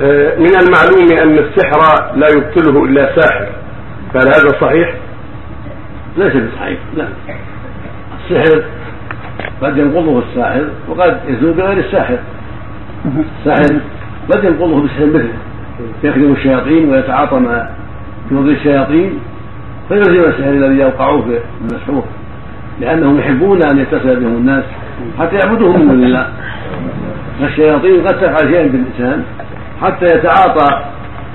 آه، من المعلوم أن السحر لا يبطله إلا ساحر. فهل هذا صحيح؟ ليس بصحيح لا. السحر قد ينقضه الساحر وقد يزول بغير الساحر. الساحر قد ينقضه بسحر مثله. يخدم الشياطين ويتعاطى مع جنود الشياطين فيلزم السحر الذي يوقعوه في المسحور. لأنهم يحبون أن يتصل بهم الناس حتى يعبدوهم من الله. فالشياطين قد تفعل شيئا بالإنسان حتى يتعاطى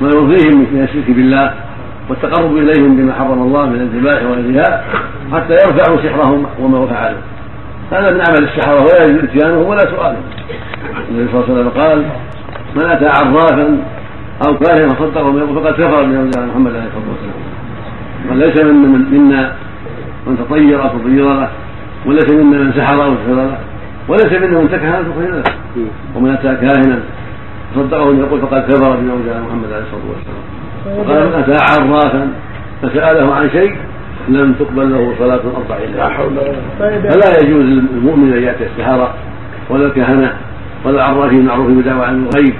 ما يرضيهم من الشرك بالله والتقرب إليهم بما حرم الله من الذبائح وغيرها حتى يرفعوا سحرهم وما فعلوا هذا من عمل السحرة ولا يجوز إتيانهم ولا سؤالهم. النبي صلى الله عليه وسلم قال من أتى عرافا أو كاهنا فصدقه فقد كفر من محمد عليه الصلاة والسلام. وليس من منا من تطير أو تطير له وليس منا من سحر أو سحر له وليس منا من تكهن أو له. ومن أتى كاهنا صدقه يقول فقد كفر بما جاء محمد عليه الصلاة والسلام. وقال من اتى عرافا فسأله عن شيء لم تقبل له صلاة أربعين لا حول فلا يجوز للمؤمن أن يأتي السحرة ولا الكهنة ولا العرافين المعروفين بدعوى عن الغيب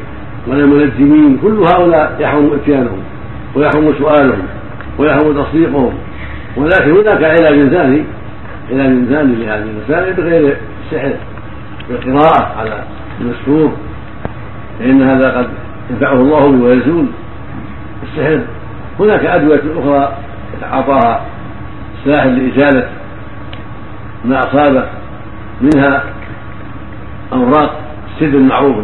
ولا الملزمين. كل هؤلاء يحرم إتيانهم ويحرم سؤالهم ويحرم تصديقهم. ولكن هناك علاج ثاني علاج ثاني لهذه المسائل بغير السحر بالقراءة على المسحور فإن هذا قد ينفعه الله ويزول السحر. هناك أدوية أخرى يتعاطاها الساحر لإزالة ما أصابه منها أوراق السد المعروف.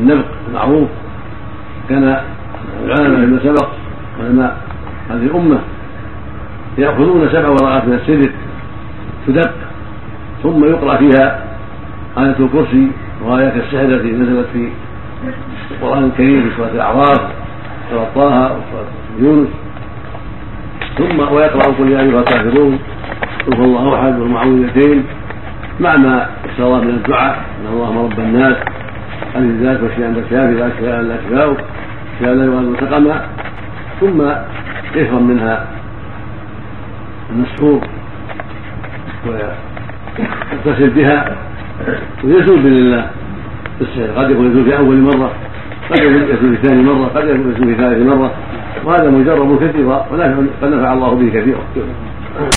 النبق المعروف كان العلماء فيما سبق علماء هذه الأمة يأخذون سبع ورقات من السدر تدق ثم يقرأ فيها آية الكرسي وآيات السحر التي نزلت في القرآن الكريم في سورة الأعراف سورة طه وسورة يونس. ثم ويقرأ قل يا أيها الكافرون قل الله أحد والمعوذتين مع ما الله من الدعاء إن اللهم رب الناس ألف ذاك وشيئا بالكافي لا شفاء إلا شفاؤك شفاء لا يغادر سقما ثم يفهم منها المسحور ويغتسل بها. ويزول باذن الله بالسحر قد يكون يزول في اول مرة قد يزول في ثاني مرة قد يزول في ثالث مرة. وهذا مجرب كثيرا ولكن قد نفع الله به كثيرا.